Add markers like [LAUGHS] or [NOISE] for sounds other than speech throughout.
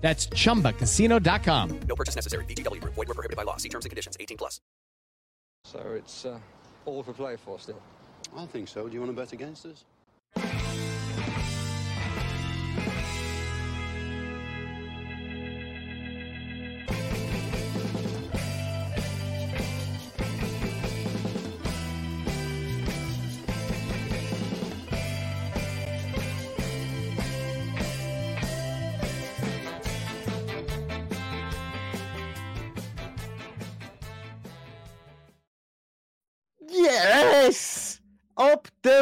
That's chumbacasino.com. No purchase necessary. VGW Group. Void were prohibited by law. See terms and conditions. 18 plus. So it's uh, all for play for still. I think so. Do you want to bet against us?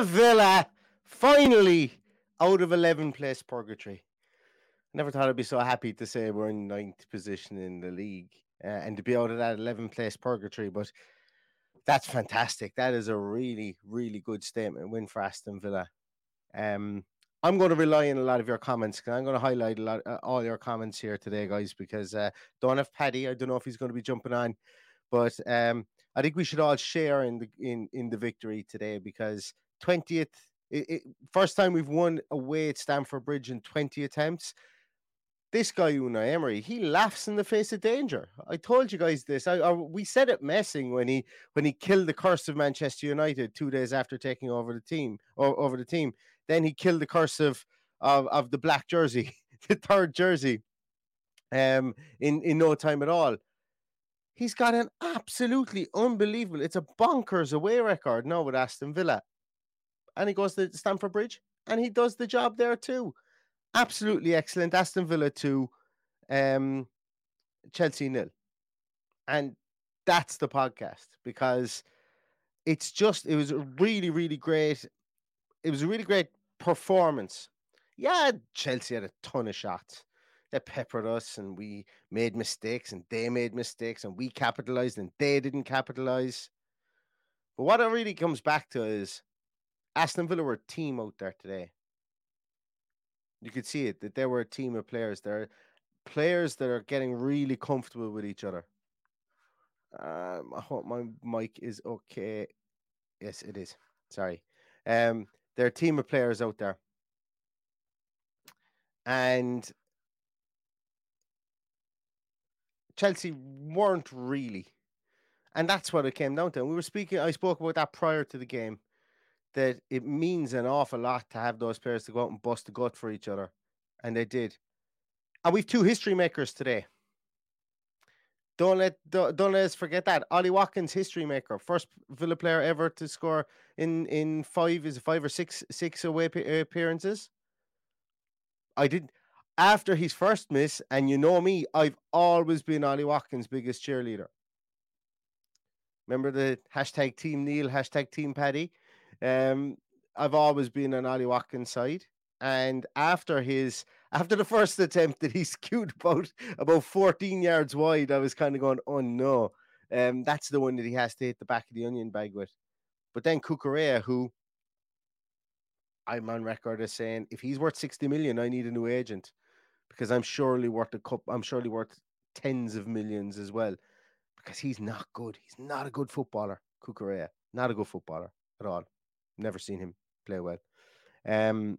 Villa. Finally out of 11 place purgatory. Never thought I'd be so happy to say we're in ninth position in the league uh, and to be out of that 11 place purgatory, but that's fantastic. That is a really, really good statement win for Aston Villa. Um, I'm going to rely on a lot of your comments. I'm going to highlight a lot, uh, all your comments here today, guys, because uh, don't have Paddy. I don't know if he's going to be jumping on, but um, I think we should all share in the in in the victory today because 20th it, it, first time we've won away at Stamford Bridge in 20 attempts. This guy Unai Emery, he laughs in the face of danger. I told you guys this. I, I we said it messing when he when he killed the curse of Manchester United two days after taking over the team or over the team. Then he killed the curse of of, of the black jersey, [LAUGHS] the third jersey, um, in in no time at all. He's got an absolutely unbelievable. It's a bonkers away record now with Aston Villa, and he goes to Stamford Bridge and he does the job there too. Absolutely excellent. Aston Villa two, um, Chelsea nil, and that's the podcast because it's just it was a really really great. It was a really great performance. Yeah, Chelsea had a ton of shots they peppered us and we made mistakes and they made mistakes and we capitalized and they didn't capitalize. But what it really comes back to is Aston Villa were a team out there today. You could see it that they were a team of players. They're players that are getting really comfortable with each other. Um, I hope my mic is okay. Yes, it is. Sorry. Um, they're a team of players out there. And Chelsea weren't really. And that's what it came down to. And we were speaking, I spoke about that prior to the game, that it means an awful lot to have those players to go out and bust the gut for each other. And they did. And we've two history makers today. Don't let don't, don't let us forget that. Ollie Watkins, history maker, first Villa player ever to score in in five is five or six six away appearances. I did after his first miss, and you know me, I've always been Ollie Watkins' biggest cheerleader. Remember the hashtag Team Neil, hashtag Team Paddy? Um, I've always been on Ollie Watkins' side. And after his [LAUGHS] after the first attempt that he [LAUGHS] skewed about about 14 yards wide, I was kind of going, oh no. Um, that's the one that he has to hit the back of the onion bag with. But then Cucurella, who I'm on record as saying, if he's worth 60 million, I need a new agent because I'm surely worth a cup. I'm surely worth tens of millions as well because he's not good. He's not a good footballer. Cucurella. not a good footballer at all. Never seen him play well. Um,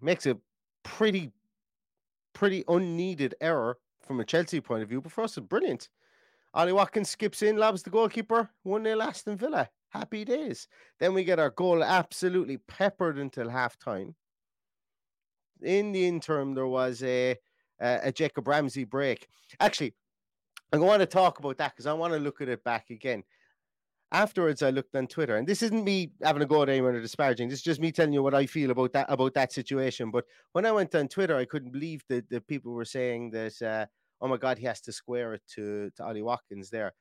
makes a pretty, pretty unneeded error from a Chelsea point of view, but for us, it's brilliant. Ollie Watkins skips in, lobs the goalkeeper, 1 0 Aston Villa. Happy days. Then we get our goal absolutely peppered until half time in the interim, there was a a, Jacob Ramsey break. Actually, I want to talk about that because I want to look at it back again. Afterwards, I looked on Twitter, and this isn't me having a go at anyone or disparaging. This is just me telling you what I feel about that about that situation. But when I went on Twitter, I couldn't believe that the people were saying that, uh, "Oh my God, he has to square it to to Ollie Watkins." There,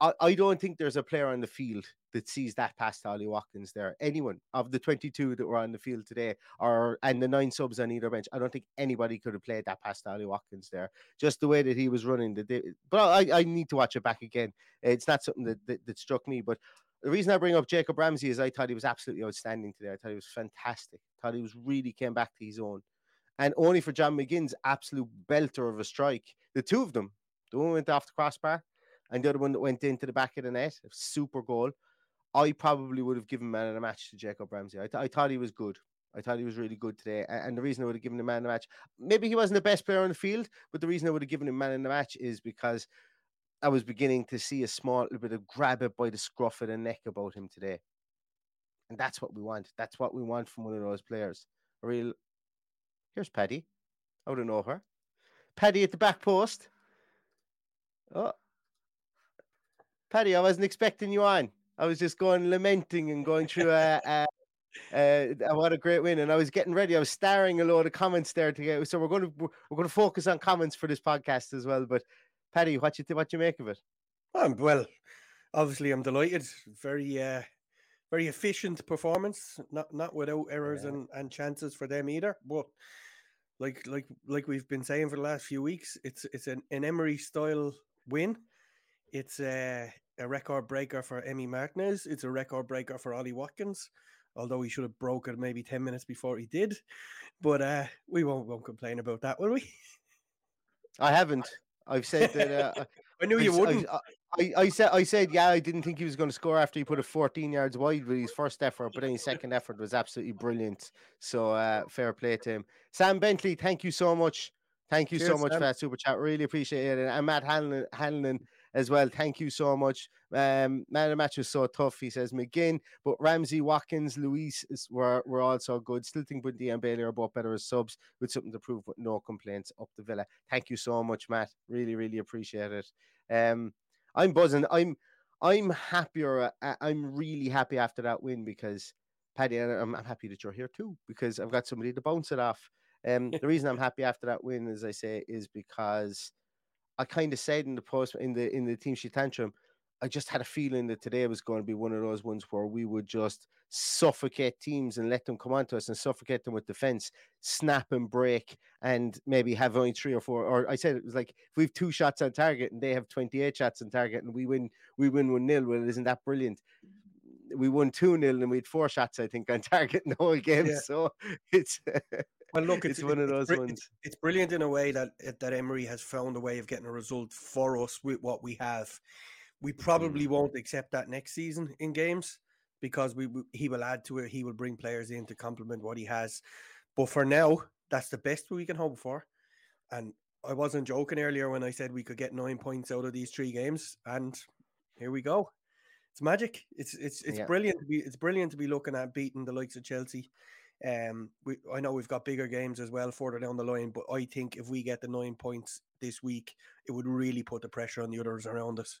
I, don't think there's a player on the field that sees that past Ollie Watkins there. Anyone of the 22 that were on the field today, or and the nine subs on either bench, I don't think anybody could have played that past Ollie Watkins there. Just the way that he was running. The but I, I need to watch it back again. It's not something that, that, that struck me. But the reason I bring up Jacob Ramsey is I thought he was absolutely outstanding today. I thought he was fantastic. I thought he was really came back to his own. And only for John McGinn's absolute belter of a strike, the two of them, the one went off the crossbar and the other one that went into the back of the net, a super goal. I probably would have given man of the match to Jacob Ramsey. I, th- I thought he was good. I thought he was really good today. And the reason I would have given him man of the match, maybe he wasn't the best player on the field, but the reason I would have given him man of the match is because I was beginning to see a small little bit of grab it by the scruff of the neck about him today. And that's what we want. That's what we want from one of those players. A real. Here's Paddy I don't know her. Paddy at the back post. Oh, Paddy, I wasn't expecting you on. I was just going lamenting and going through a, a, what a great win, and I was getting ready. I was staring a load of comments there to get. So we're going to we're going to focus on comments for this podcast as well. But Paddy, what you what you make of it? Um, well, obviously, I'm delighted. Very uh, very efficient performance. Not not without errors yeah. and, and chances for them either. But like like like we've been saying for the last few weeks, it's it's an, an Emery style win. It's a, a record breaker for Emi Martinez. It's a record breaker for Ollie Watkins, although he should have broke it maybe 10 minutes before he did. But uh, we won't, won't complain about that, will we? I haven't. I've said that. Uh, [LAUGHS] I knew you I, wouldn't. I, I, I, said, I said, yeah, I didn't think he was going to score after he put a 14 yards wide with his first effort, but then his second effort was absolutely brilliant. So uh, fair play to him. Sam Bentley, thank you so much. Thank you Cheers, so much Sam. for that super chat. Really appreciate it. And Matt Hanlon, Hanlon as well. Thank you so much. Um, man of the match was so tough. He says McGinn, but Ramsey, Watkins, Luiz were, were also good. Still think Buendía and Bailey are both better as subs with something to prove, but no complaints up the villa. Thank you so much, Matt. Really, really appreciate it. Um, I'm buzzing. I'm I'm happier. Uh, I'm really happy after that win because Paddy, I'm, I'm happy that you're here too because I've got somebody to bounce it off. Um, [LAUGHS] the reason I'm happy after that win, as I say, is because I kind of said in the post in the in the team sheet tantrum, I just had a feeling that today was going to be one of those ones where we would just suffocate teams and let them come onto us and suffocate them with defense, snap and break, and maybe have only three or four. Or I said it was like if we have two shots on target and they have 28 shots on target and we win, we win one nil. Well, isn't that brilliant? We won 2 nil and we had four shots, I think, on [LAUGHS] target in the whole game. Yeah. So it's [LAUGHS] Well, look, it's, it's one of those it's, ones. It's brilliant in a way that that Emery has found a way of getting a result for us with what we have. We probably mm. won't accept that next season in games because we he will add to it. He will bring players in to complement what he has. But for now, that's the best we can hope for. And I wasn't joking earlier when I said we could get nine points out of these three games, and here we go. It's magic. It's it's it's yeah. brilliant to be it's brilliant to be looking at beating the likes of Chelsea um, we, I know we've got bigger games as well further down the line, but I think if we get the nine points this week, it would really put the pressure on the others around us.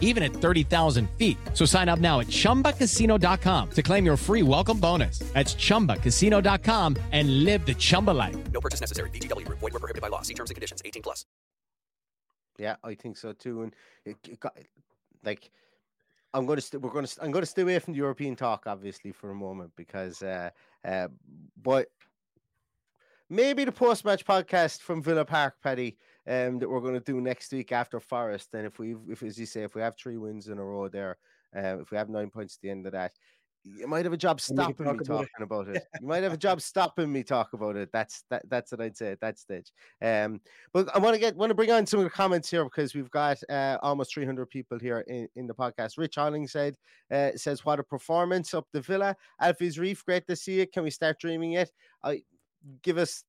even at 30,000 feet. So sign up now at ChumbaCasino.com to claim your free welcome bonus. That's ChumbaCasino.com and live the Chumba life. No purchase necessary. VGW. Void were prohibited by law. See terms and conditions. 18 plus. Yeah, I think so too. And it, it got, like, I'm going to st- we're going to st- I'm going to stay away from the European talk, obviously, for a moment because, uh, uh, but maybe the post match podcast from Villa Park, Paddy, um, that we're going to do next week after Forest. And if we, if as you say, if we have three wins in a row there, uh, if we have nine points at the end of that, you might have a job And we can stopping talk me about it. talking about it. [LAUGHS] You might have a job stopping me talk about it. That's that. That's what I'd say at that stage. Um, but I want to get want to bring on some of the comments here because we've got uh, almost 300 people here in, in the podcast. Rich Holling said uh, says what a performance up the Villa. Alfie's Reef, great to see it. Can we start dreaming yet? I give us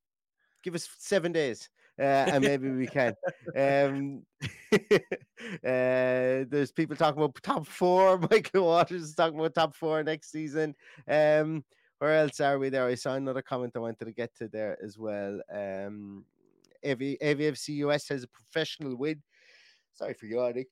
give us seven days. Uh, and maybe we can. Um, [LAUGHS] uh, there's people talking about top four. [LAUGHS] Michael Waters is talking about top four next season. Um, where else are we there? I saw another comment I wanted to get to there as well. Um, AV, AVFC US has a professional win. Sorry for yawning.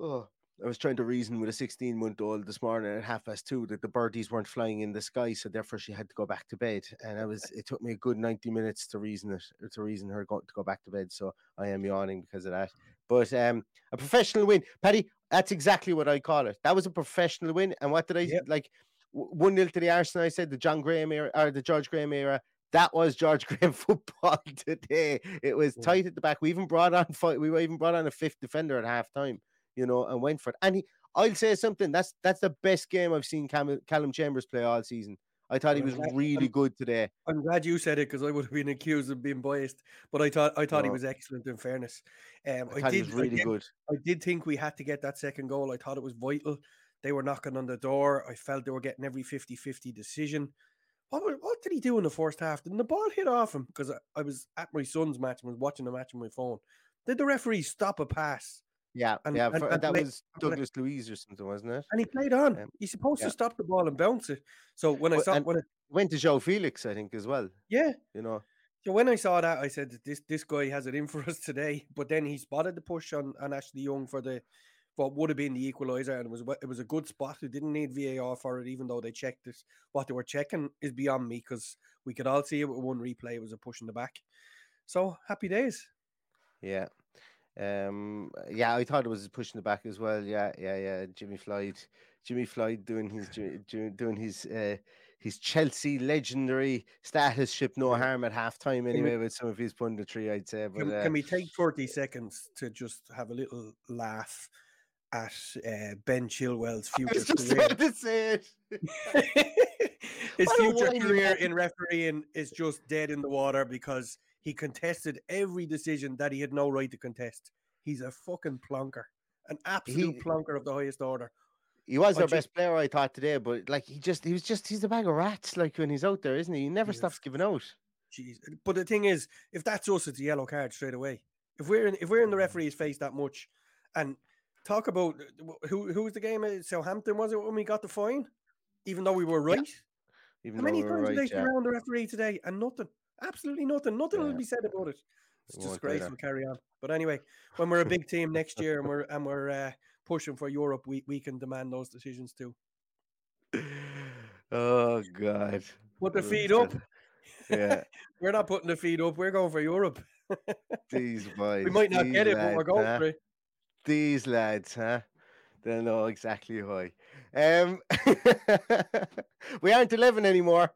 Oh, I was trying to reason with a 16 month old this morning at half past two that the birdies weren't flying in the sky, so therefore she had to go back to bed. And I was, it took me a good 90 minutes to reason it, to reason her go, to go back to bed. So I am yawning because of that. But um, a professional win, Paddy. That's exactly what I call it. That was a professional win. And what did I Yep. like? One nil to the Arsenal. I said the John Graham era or the George Graham era. That was George [LAUGHS] Graham football today. It was tight at the back. We even brought on fight. We even brought on a fifth defender at half time you know, and went for it. And he, I'll say something. That's that's the best game I've seen Cam, Calum Chambers play all season. I thought he was really good today. I'm glad you said it because I would have been accused of being biased. But I thought I thought he was excellent. In fairness, um, I I, did was really I did, good. I did think we had to get that second goal. I thought it was vital. They were knocking on the door. I felt they were getting every 50-50 decision. What what did he do in the first half? Didn't the ball hit off him? Because I, I was at my son's match and was watching the match on my phone. Did the referee stop a pass? Yeah, And- yeah. and- for- and that was Douglas Luiz or something, wasn't it? And he played on. Um, He's supposed yeah. to stop the ball and bounce it. So when I Well, saw when I, Went to João Félix, I think, as well. yeah, You know, So when I saw that, I said this this guy has it in for us today. But then he spotted the push on, on Ashley Young for the what would have been the equaliser, and it was it was a good spot. It didn't need VAR for it, even though they checked it. What they were checking is beyond me because we could all see it with one replay. It was a push in the back. So happy days. yeah. Um, yeah, I thought it was pushing the back as well. Yeah, yeah, yeah. Jimmy Floyd, Jimmy Floyd doing his doing his uh, his Chelsea legendary status ship no harm at halftime we- anyway with some of his punditry, I'd say. But Can, uh, can we take forty seconds to just have a little laugh at uh, Ben Chilwell's [LAUGHS] I future was just career? about to say it. [LAUGHS] [LAUGHS] His future career in refereeing is just dead in the water because he contested every decision that he had no right to contest. He's a fucking plonker, an absolute He- plonker of the highest order. He was our best player, I thought today, but like he just he was just he's a bag of rats, like when he's out there, isn't he? He never He stops is. giving out. Jeez. But the thing is, if that's us, it's a yellow card straight away. If we're in, if we're in the referee's face that much, and talk about uh, wh- who who was the game at Southampton was it when we got the fine, even though we were Yeah, right. Even How many though we were times did they yeah. surround the referee today and nothing? Absolutely nothing. Nothing will be said about it. It's It disgraceful. Carry on. But anyway, when we're a big team next year and we're and we're uh, pushing for Europe, we, we can demand those decisions too. [SIGHS] Oh God. Put the feet up. [LAUGHS] Yeah, We're not putting the feet up. We're going for Europe. [LAUGHS] these boys. we might not get it, but we're lads, going huh? for it. These lads, huh? They know exactly why. Um, [LAUGHS] we aren't eleven anymore.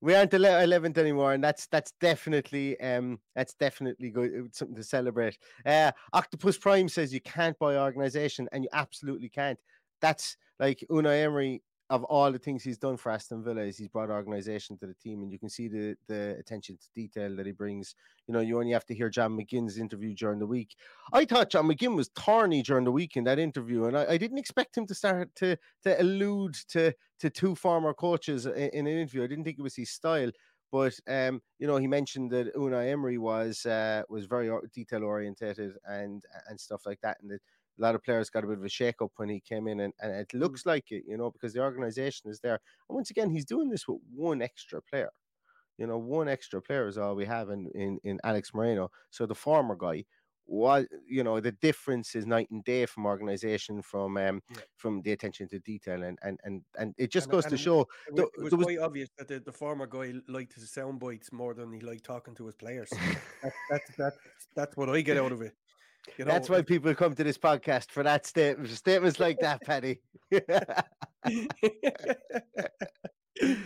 We aren't ele- eleventh anymore, and that's that's definitely um that's definitely good. It's something to celebrate. Uh, Octopus Prime says you can't buy organization, and you absolutely can't. That's like Unai Emery. Of all the things he's done for Aston Villa, is he's brought organization to the team, and you can see the the attention to detail that he brings. You know, you only have to hear John McGinn's interview during the week. I thought John McGinn was thorny during the week in that interview, and I, I didn't expect him to start to to allude to to two former coaches in, in an interview. I didn't think it was his style, but um, you know, he mentioned that Unai Emery was uh, was very detail orientated and and stuff like that, and that a lot of players got a bit of a shake up when he came in, and, and it looks like it, you know, because the organization is there. And once again, he's doing this with one extra player. You know, one extra player is all we have in in, in Alex Moreno. So the former guy was you know the difference is night and day from organization from um Yeah. from the attention to detail and and and, and it just And- goes to show It the- was, it was there was- quite obvious that the, the former guy liked his sound bites more than he liked talking to his players. [LAUGHS] that's, that's, that's, that's what I get out of it. You know, that's why people come to this podcast for that statement statements like that Paddy [LAUGHS] Oh,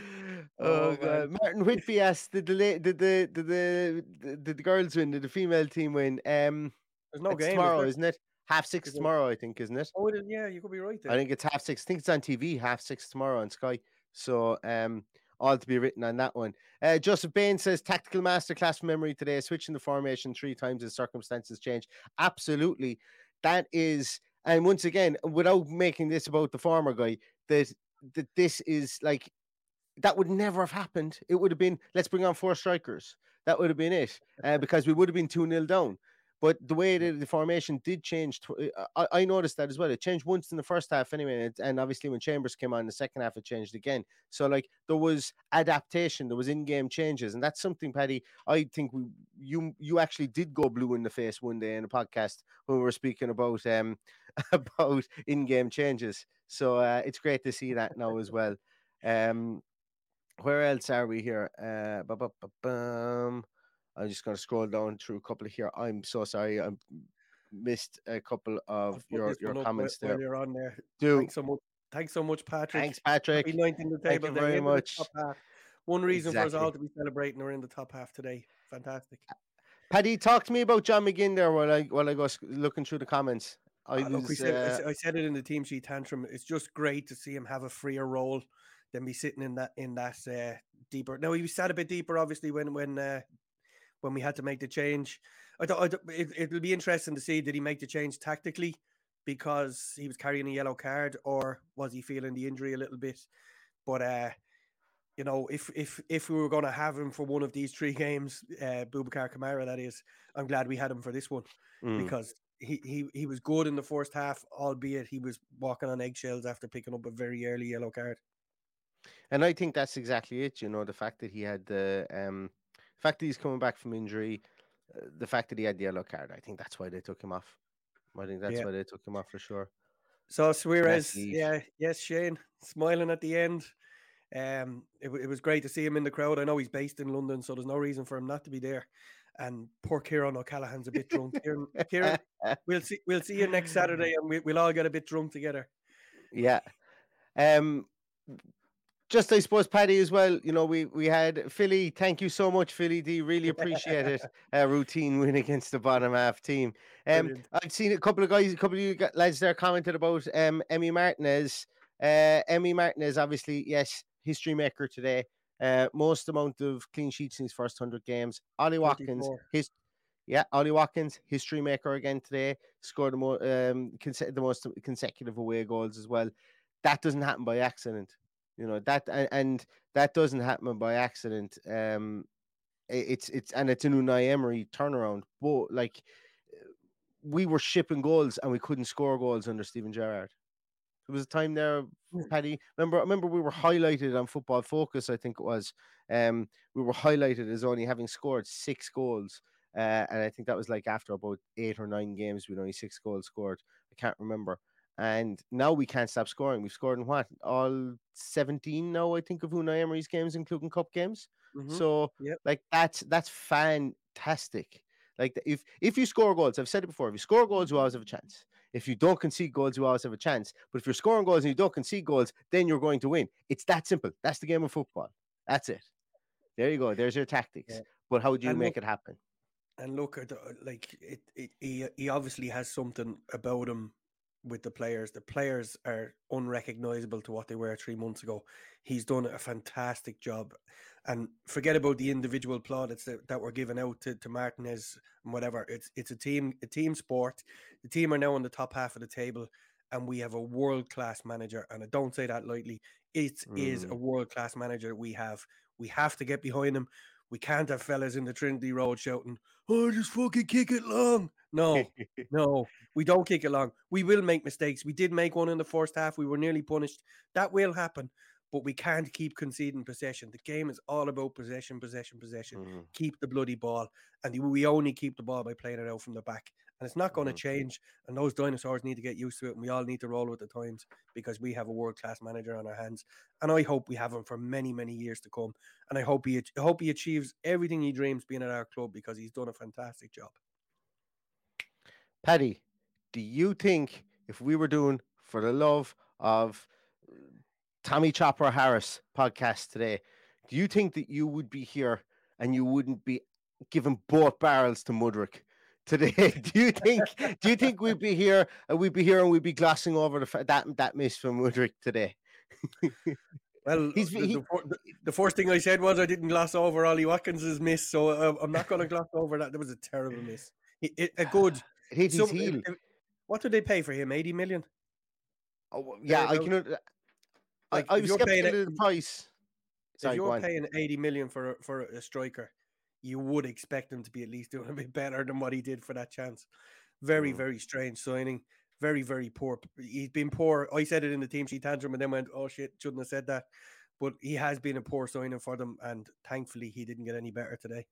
Oh, god. Martin Whitby asked, did the did the did the did the girls win? Did the female team win? Um, There's no game is tomorrow, there? isn't it? Half six Is it- tomorrow, I think, isn't it? Oh, it is- yeah, you could be right there. I think it's half six. I think it's on TV, half six tomorrow on Sky. So um all to be written on that one. Uh, Joseph Bain says tactical masterclass Emery today, switching the formation three times as circumstances change. Absolutely. That is, and once again, without making this about the former guy, that that this is like that would never have happened. It would have been let's bring on four strikers. That would have been it, uh, because we would have been two 0 down. But the way that the formation did change, uh, I, I noticed that as well. It changed once in the first half anyway, and, obviously when Chambers came on in the second half, it changed again. So like there was adaptation, there was in-game changes, and that's something, Paddy. I think we, you you actually did go blue in the face one day in a podcast when we were speaking about um [LAUGHS] about in-game changes. So uh, it's great to see that now as [LAUGHS] well. Um, where else are we here? Uh, bu- bu- bu- bum. I'm just going to scroll down through a couple of here. I'm so sorry. I missed a couple of your, your comments there. you're on there. Do Thanks so much. Thanks so much, Patrick. thanks, Patrick. Happy ninth in the table. Thank you very much. One reason for us all to be celebrating we're in the top half today. Fantastic. Paddy, talk to me about John McGinn there while I while I go looking through the comments. I Uh, look, was, said, uh, I said it in the team sheet tantrum. It's just great to see him have a freer role than be sitting in that in that uh, deeper. Now he was sat a bit deeper, obviously, when when uh, when we had to make the change. I thought it, it'll be interesting to see did he make the change tactically because he was carrying a yellow card, or was he feeling the injury a little bit? But uh, you know, if if if we were going to have him for one of these three [LAUGHS] games, uh, Boubacar Kamara, that is, I'm glad we had him for this one mm. because he, he he was good in the first half, albeit he was walking on eggshells after picking up a very early yellow card. And I think that's exactly it. You know, the fact that he had the um, fact that he's coming back from injury, uh, the fact that he had the yellow card. I think that's why they took him off. I think that's Yeah. why they took him off for sure. So Suarez, yeah, yes, Shane, smiling at the end. Um, it, it was great to see him in the crowd. I know he's based in London, so there's no reason for him not to be there. And poor Kieran O'Callaghan's a bit drunk. Kieran, Kieran, [LAUGHS] we'll see, we'll see you next Saturday, and we, we'll all get a bit drunk together. Yeah. Um just I suppose Paddy as well, you know, we we had Philly, thank you so much, Philly D. Really [LAUGHS] appreciate it. A routine win against the bottom half team. Um Brilliant. I've seen a couple of guys, a couple of you lads there commented about um Emi Martinez. Uh Emi Martinez, obviously, yes, history maker today. Uh most amount of clean sheets in his first hundred games. Ollie Watkins, 24. his yeah, Ollie Watkins, history maker again today, scored the, mo- um, conse- the most consecutive away goals as well. That doesn't happen by accident, you know that, and, and that doesn't happen by accident. Um, it's it's and it's an Unai Emery turnaround. But like, we were shipping goals and we couldn't score goals under Steven Gerrard. There was a time there, Paddy. Remember, remember we were highlighted on Football Focus. I think it was. Um, we were highlighted as only having scored six goals. Uh, and I think that was like after about eight or nine games, we'd only six goals scored. I can't remember. And now we can't stop scoring. We've scored in what? All 17 now, I think, of Unai Emery's games, including cup games. Mhm. So, Yep. like, that's that's fantastic. Like, if if you score goals, I've said it before, if you score goals, you always have a chance. If you don't concede goals, you always have a chance. But if you're scoring goals and you don't concede goals, then you're going to win. It's that simple. That's the game of football. That's it. There you go. There's your tactics. Yeah. But how do you And make look- it happen? And look at the- like it, it he he obviously has something about him with the players. The players are unrecognizable to what they were three months ago. He's done a fantastic job. And forget about the individual plaudits that, that were given out to, to Martinez and whatever. It's it's a team a team sport. The team are now on the top half of the table and we have a world class manager. And I don't say that lightly. It is a Mm. world class manager we have. We have to get behind him. We can't have fellas in the Trinity Road shouting, "Oh, just fucking kick it long." No, [LAUGHS] no, we don't kick it long. We will make mistakes. We did make one in the first half. We were nearly punished. That will happen, but we can't keep conceding possession. The game is all about possession, possession, possession. Mhm. Keep the bloody ball, and we only keep the ball by playing it out from the back. And it's not going to Mhm. change. And those dinosaurs need to get used to it, and we all need to roll with the times because we have a world class manager on our hands. And I hope we have him for many, many years to come. And I hope he, I hope he achieves everything he dreams being at our club because he's done a fantastic job. Paddy, do you think if we were doing for the love of Tommy Chopper Harris podcast today, Do you think that you would be here and you wouldn't be giving both barrels to Mudryk today? [LAUGHS] do you think? do you think we'd be here and we'd be here and we'd be glossing over the that that miss from Mudryk today? [LAUGHS] Well, the, he- the, the, first thing I said was I didn't gloss over Ollie Watkins's miss, so uh, I'm not going to gloss over that. That was a terrible miss. He- it- a good. Hit heel. if- what did they pay for him? 80 million? Oh, yeah, I thereabouts. can. I, Like, I was you're paying skeptical of the price. Sorry, if you're paying 80 million for a, for a striker, you would expect him to be at least doing a bit better than what he did for that chance. Very, Mm. very strange signing. Very, very poor. He's been poor. I said it in the team sheet tantrum and then went, oh shit, shouldn't have said that. But he has been a poor signing for them, and thankfully he didn't get any better today.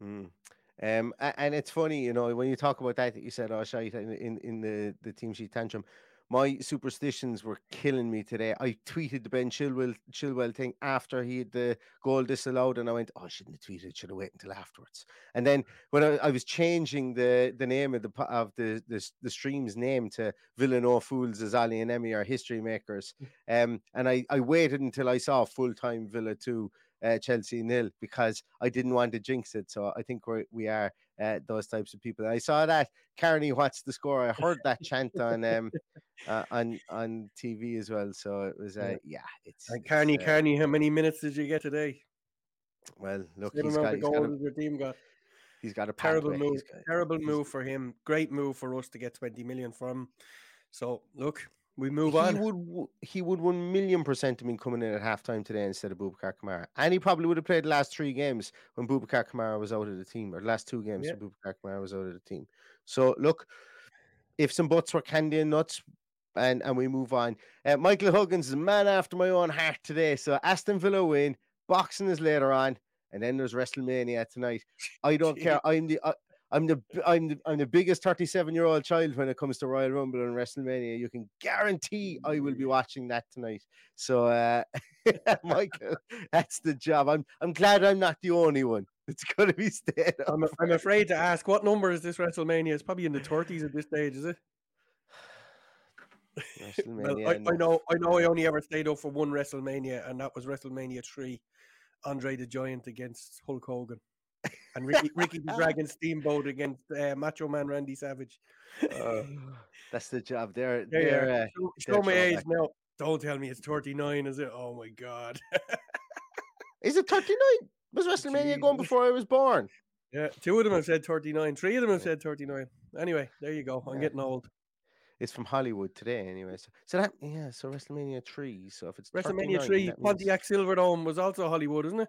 Mm. Um, and it's funny, you know, when you talk about that, that you said, "Oh, shite," in in, in the the team sheet tantrum. My superstitions were killing me today. I tweeted the Ben Chilwell Chilwell thing after he had the goal disallowed, and I went, "Oh, I shouldn't have tweeted. Should have waited until afterwards." And then when I, I was changing the the name of the of the the, the stream's name to Villa No Fools as Ollie and Emi are history makers, um, and I I waited until I saw full time Villa two uh, Chelsea nil because I didn't want to jinx it. So I think we're, we are uh, those types of people. I saw that Carney, [LAUGHS] what's the score? I heard that chant on um uh, on on TV as well. So it was uh, yeah, it's, And it's, Carney, uh, Carney, how many minutes did you get today? Well, look, Same he's got, he's got, a, your team got. he's got a Terrible pathway. move. Got- Terrible move for him. Great move for us to get 20 million from. So look, we move on. he on. would he would one million percent have been coming in at halftime today instead of Boubacar Kamara, and he probably would have played the last three games when Boubacar Kamara was out of the team, or the last two games Yeah. when Boubacar Kamara was out of the team. So look, if some butts were candy and nuts, and and we move on. Uh, Michael Huggins is a man after my own heart today. So Aston Villa win. Boxing is later on, and then there's WrestleMania tonight. I don't care. [LAUGHS] I'm the. I, I'm the I'm the I'm the biggest 37 year old child when it comes to Royal Rumble and WrestleMania. You can guarantee I will be watching that tonight. So uh [LAUGHS] [LAUGHS] Michael, that's the job. I'm I'm glad I'm not the only one. It's [LAUGHS] gonna be staying up. I'm, I'm afraid to ask what number is this WrestleMania? It's probably in the 30s at this stage, is it? Well, I, I know, I know. I only ever stayed up for one WrestleMania, and that was WrestleMania three, Andre the Giant against Hulk Hogan, and Ricky, Ricky the [LAUGHS] Dragon Steamboat against uh, Macho Man Randy Savage. Uh, [SIGHS] that's the job. They're There they're are. uh, show they're show my age throwback. now. Don't tell me it's 39, is it? Oh my god. [LAUGHS] is it 39? Was WrestleMania going before I was born? yeah, two of them have said 39. Three of them have said 39. Anyway, there you go. I'm Yeah. getting old. It's from Hollywood today, anyway. So, so that yeah, so WrestleMania three. So if it's WrestleMania 3, that means- Pontiac Silverdome was also Hollywood, isn't it?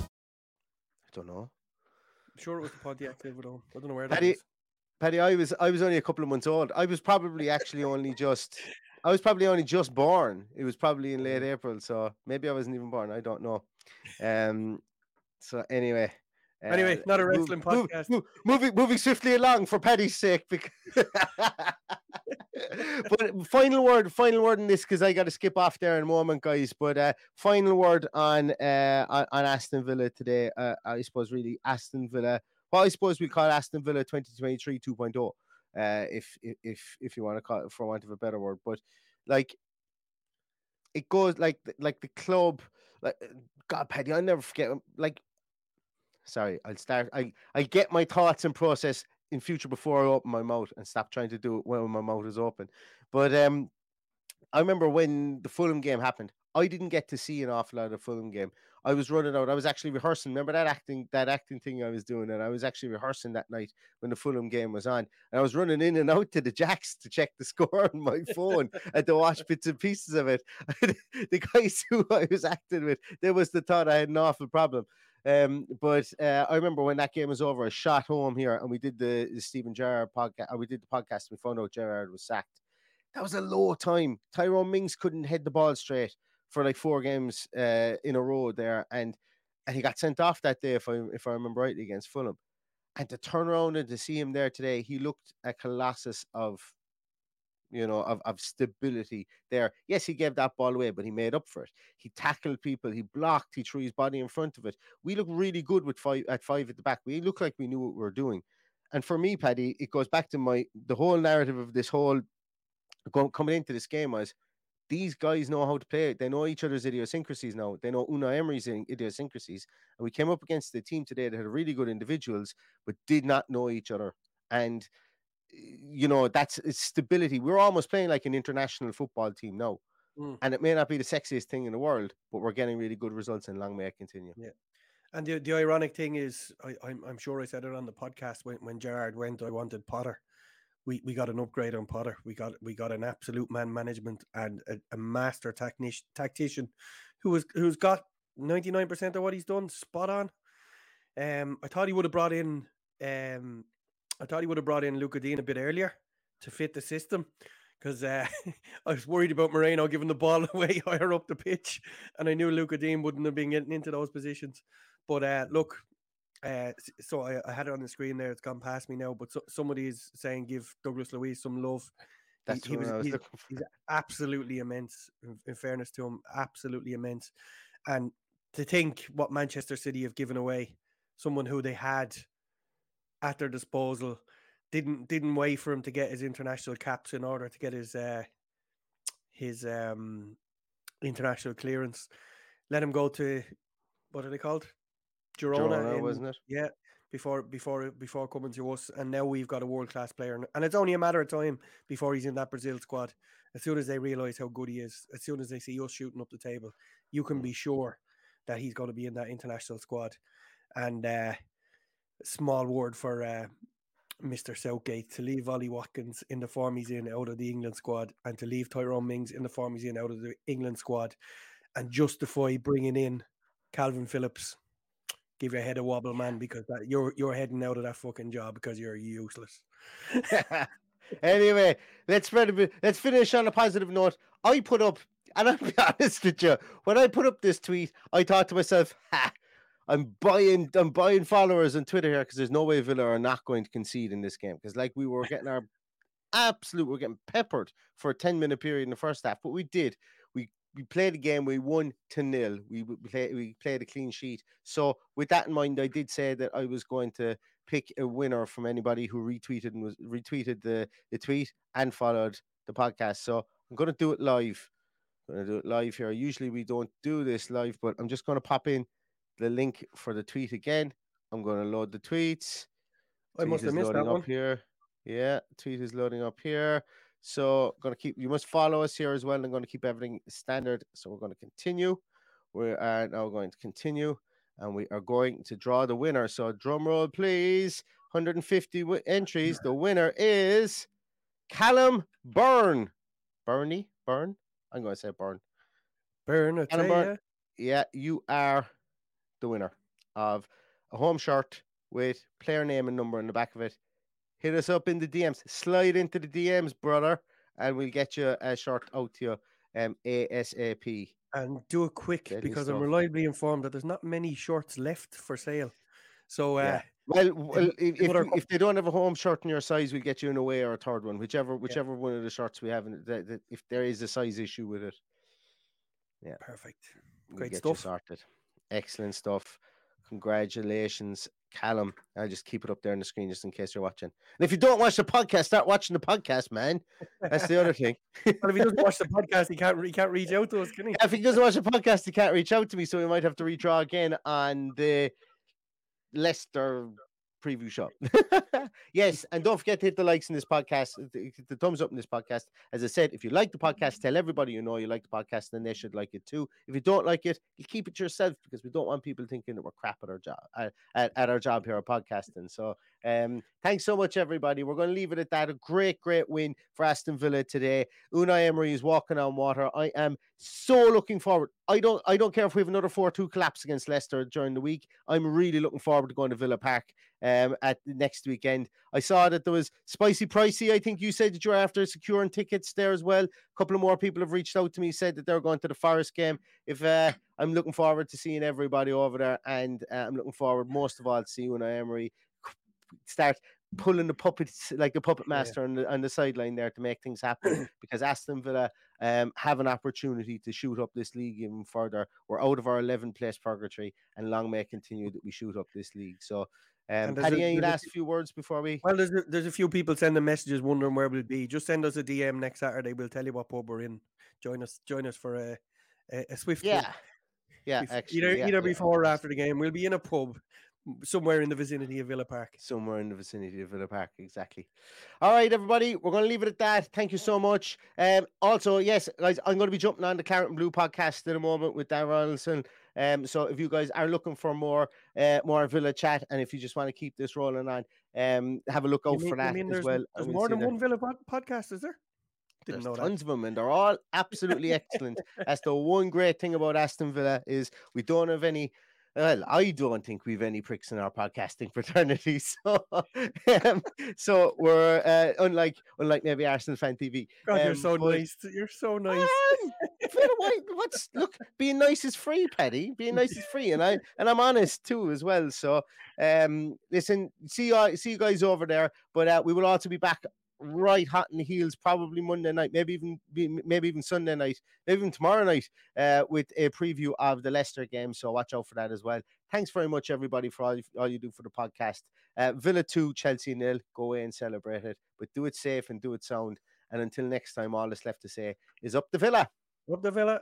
I don't know. I'm sure it was the Pontiac [LAUGHS] Silverdome. I don't know where that Paddy, is. Paddy, I was I was only a couple of months old. I was probably actually only just I was probably only just born. It was probably in late April, so maybe I wasn't even born. I don't know. Um. So anyway. Anyway, uh, not a wrestling move- podcast. move- moving moving swiftly along for Paddy's sake. Because [LAUGHS] but final word, final word on this because I got to skip off there in a moment, guys. But uh, final word on uh on, on Aston Villa today. Uh, I suppose really Aston Villa. Well, I suppose we call Aston Villa 2023 2.0. Uh, if if if if you want to call it for want of a better word, but like it goes like like the club, like God, Paddy, I'll never forget. Like, sorry, I'll start. I I get my thoughts and process in future before I open my mouth and stop trying to do it when my mouth is open. But um, I remember when the Fulham game happened. I didn't get to see an awful lot of Fulham game. I was running out. I was actually rehearsing. Remember that acting that acting thing I was doing, and I was actually rehearsing that night when the Fulham game was on. And I was running in and out to the jacks to check the [LAUGHS] score on my phone [LAUGHS] and to watch bits and pieces of it. [LAUGHS] the guys who I was acting with, there was the thought I had an awful problem. Um, but uh, I remember when that game was over, I shot home here and we did the, the Steven Gerrard podcast. We did the podcast. And we found out Gerrard was sacked. That was a low time. Tyrone Mings couldn't head the ball straight for like four games uh, in a row there, and and he got sent off that day if I if I remember rightly against Fulham. And to turn around and to see him there today, he looked a colossus of you know, of, of stability there. Yes, he gave that ball away, but he made up for it. He tackled people, he blocked, he threw his body in front of it. We look really good with five at five at the back. We look like we knew what we were doing. And for me, Paddy, it goes back to my the whole narrative of this whole coming into this game was these guys know how to play. They know each other's idiosyncrasies now. They know Unai Emery's idiosyncrasies. And we came up against a team today that had really good individuals, but did not know each other. And you know, that's it's stability. We're almost playing like an international football team now. Mm. And it may not be the sexiest thing in the world, but we're getting really good results and long may it continue. Yeah. And the, the ironic thing is, I, I'm, I'm sure I said it on the podcast when, when Gerrard went, I wanted Potter. We, we got an upgrade on Potter. We got we got an absolute man management and a, a master tactician tactician who was who's got 99% of what he's done spot on. Um, I thought he would have brought in um, I thought he would have brought in Lucas Digne a bit earlier to fit the system because uh, [LAUGHS] I was worried about Moreno giving the ball [LAUGHS] away higher up the pitch, and I knew Lucas Digne wouldn't have been getting into those positions. But uh, look, uh, so I, I, had it on the screen there. It's gone past me now. But so, somebody is saying give Douglas Luiz some love. That's he, he was, I was he's, looking for. he's absolutely immense. In, in fairness to him, absolutely immense. And to think what Manchester City have given away, someone who they had at their disposal, didn't didn't wait for him to get his international caps in order to get his uh, his um, international clearance. Let him go to what are they called? Girona, Girona, in- wasn't it? Yeah, before before before coming to us, and now we've got a world class player, and- it's only a matter of time before he's in that Brazil squad. As soon as they realise how good he is, as soon as they see us shooting up the table, you can be sure that he's going to be in that international squad. And uh, small word for uh, Mr. Southgate to leave Ollie Watkins in the form he's in out of the England squad, and to leave Tyrone Mings in the form he's in out of the England squad, and justify bringing in Calvin Phillips. Give your head a wobble, man, because that you're you're heading out of that fucking job because you're useless. [LAUGHS] anyway, let's spread a bit. Let's finish on a positive note. I put up, and I'll be [LAUGHS] honest with you, when I put up this tweet, I thought to myself, "Ha, I'm buying, I'm buying followers on Twitter here because there's no way Villa are not going to concede in this game because like we were getting our absolute, we're getting peppered for a 10 minute period in the first half, but we did. We we played the game, we won to nil. We play, we played a clean sheet. So with that in mind, I did say that I was going to pick a winner from anybody who retweeted and was retweeted the, the tweet and followed the podcast. So I'm to do it live. I'm to do it live here. Usually we don't do this live, but I'm just to pop in the link for the tweet again. I'm going to load the tweets. I must Tweet have is missed that up one. here. Yeah, tweet is loading up here. So going to keep. You must follow us here as well. I'm going to keep everything standard. So we're going to continue. We are now going to continue, and we are going to draw the winner. So drum roll, please. 150 wi- entries. The winner is Callum Byrne. Bernie Byrne. I'm going to say Byrne. Burn, Callum Byrne. Yeah, you are the winner of a home shirt with player name and number on the back of it. Hit us up in the DMs. Slide into the DMs, brother, and we'll get you a shirt out to you um, ASAP. and do it quick Deadly because I'm reliably informed that there's not many shorts left for sale. So uh, Yeah. Well, well if, if, what are- you- if they don't have a home shirt in your size, we'll get you an away or a third one, whichever whichever one of the shirts we have. In, that, that, if there is a size issue with it, yeah, perfect. we'll Great get stuff. sorted. Excellent stuff. Congratulations, Callum. I'll just keep it up there on the screen just in case you're watching. And if you don't watch the podcast, start watching the podcast, man. That's the other thing. [LAUGHS] Well, if he doesn't watch the podcast, he can't he can't reach out to us, can he? [LAUGHS] if he doesn't watch the podcast, he can't reach out to me, so we might have to redraw again on the Leicester preview show. [LAUGHS] [LAUGHS] yes, and don't forget to hit the likes in this podcast, uh, the, the thumbs up in this podcast. As I said, if you like the podcast, tell everybody you know you like the podcast, then they should like it too. If you don't like it, you keep it yourself because we don't want people thinking that we're crap at our job at, at, at our job here, our podcasting. So Um, thanks so much, everybody. We're going to leave it at that. A great, great win for Aston Villa today. Unai Emery is walking on water. I am so looking forward. I don't, I don't care if we have another four-two collapse against Leicester during the week. I'm really looking forward to going to Villa Park um, at next weekend. I saw that there was spicy pricey. I think you said that you're after securing tickets there as well. A couple of more people have reached out to me, said that they're going to the Forest game. If uh, I'm looking forward to seeing everybody over there, and uh, I'm looking forward most of all to see Unai Emery start pulling the puppets like the puppet master yeah. on the on the sideline there to make things happen [CLEARS THROAT] because Aston Villa um, have an opportunity to shoot up this league even further. We're out of our 11th place purgatory, and long may continue that we shoot up this league. So. Um, Paddy, any last few words before we? Well, there's a, there's a few people sending messages wondering where we'll be. Just send us a DM next Saturday. We'll tell you what pub we're in. Join us. Join us for a a, a swift. Yeah, yeah. Actually, either yeah, either yeah. before or after the game. We'll be in a pub somewhere in the vicinity of Villa Park. Somewhere in the vicinity of Villa Park, exactly. All right, everybody, we're going to leave it at that. Thank you so much. Um, also, yes, guys, I'm going to be jumping on the Claret and Blue podcast in a moment with Dan Ronaldson. Um, so if you guys are looking for more, uh, more Villa chat, and if you just want to keep this rolling on, um, have a look out mean, for that as well. There's more than one Villa pod- podcast, is there? Didn't There's know tons that. of them, and they're all absolutely [LAUGHS] excellent. That's the one great thing about Aston Villa is we don't have any well, I don't think we've any pricks in our podcasting [LAUGHS] fraternity. So, um, so we're uh, unlike unlike maybe Arsenal fan TV. God, um, you're so but, nice. You're so nice. Um, what's look? Being nice is free, Paddy. Being nice is free, and I and I'm honest too as well. So, um, listen, see you see you guys over there. But uh, we will also be back right hot in the heels probably Monday night, maybe even maybe even Sunday night, maybe even tomorrow night, uh, with a preview of the Leicester game. So watch out for that as well. Thanks very much, everybody, for all all you do for the podcast. Uh, Villa two, Chelsea nil. Go away and celebrate it, but do it safe and do it sound. And until next time, all that's left to say is up the Villa. Up the Villa.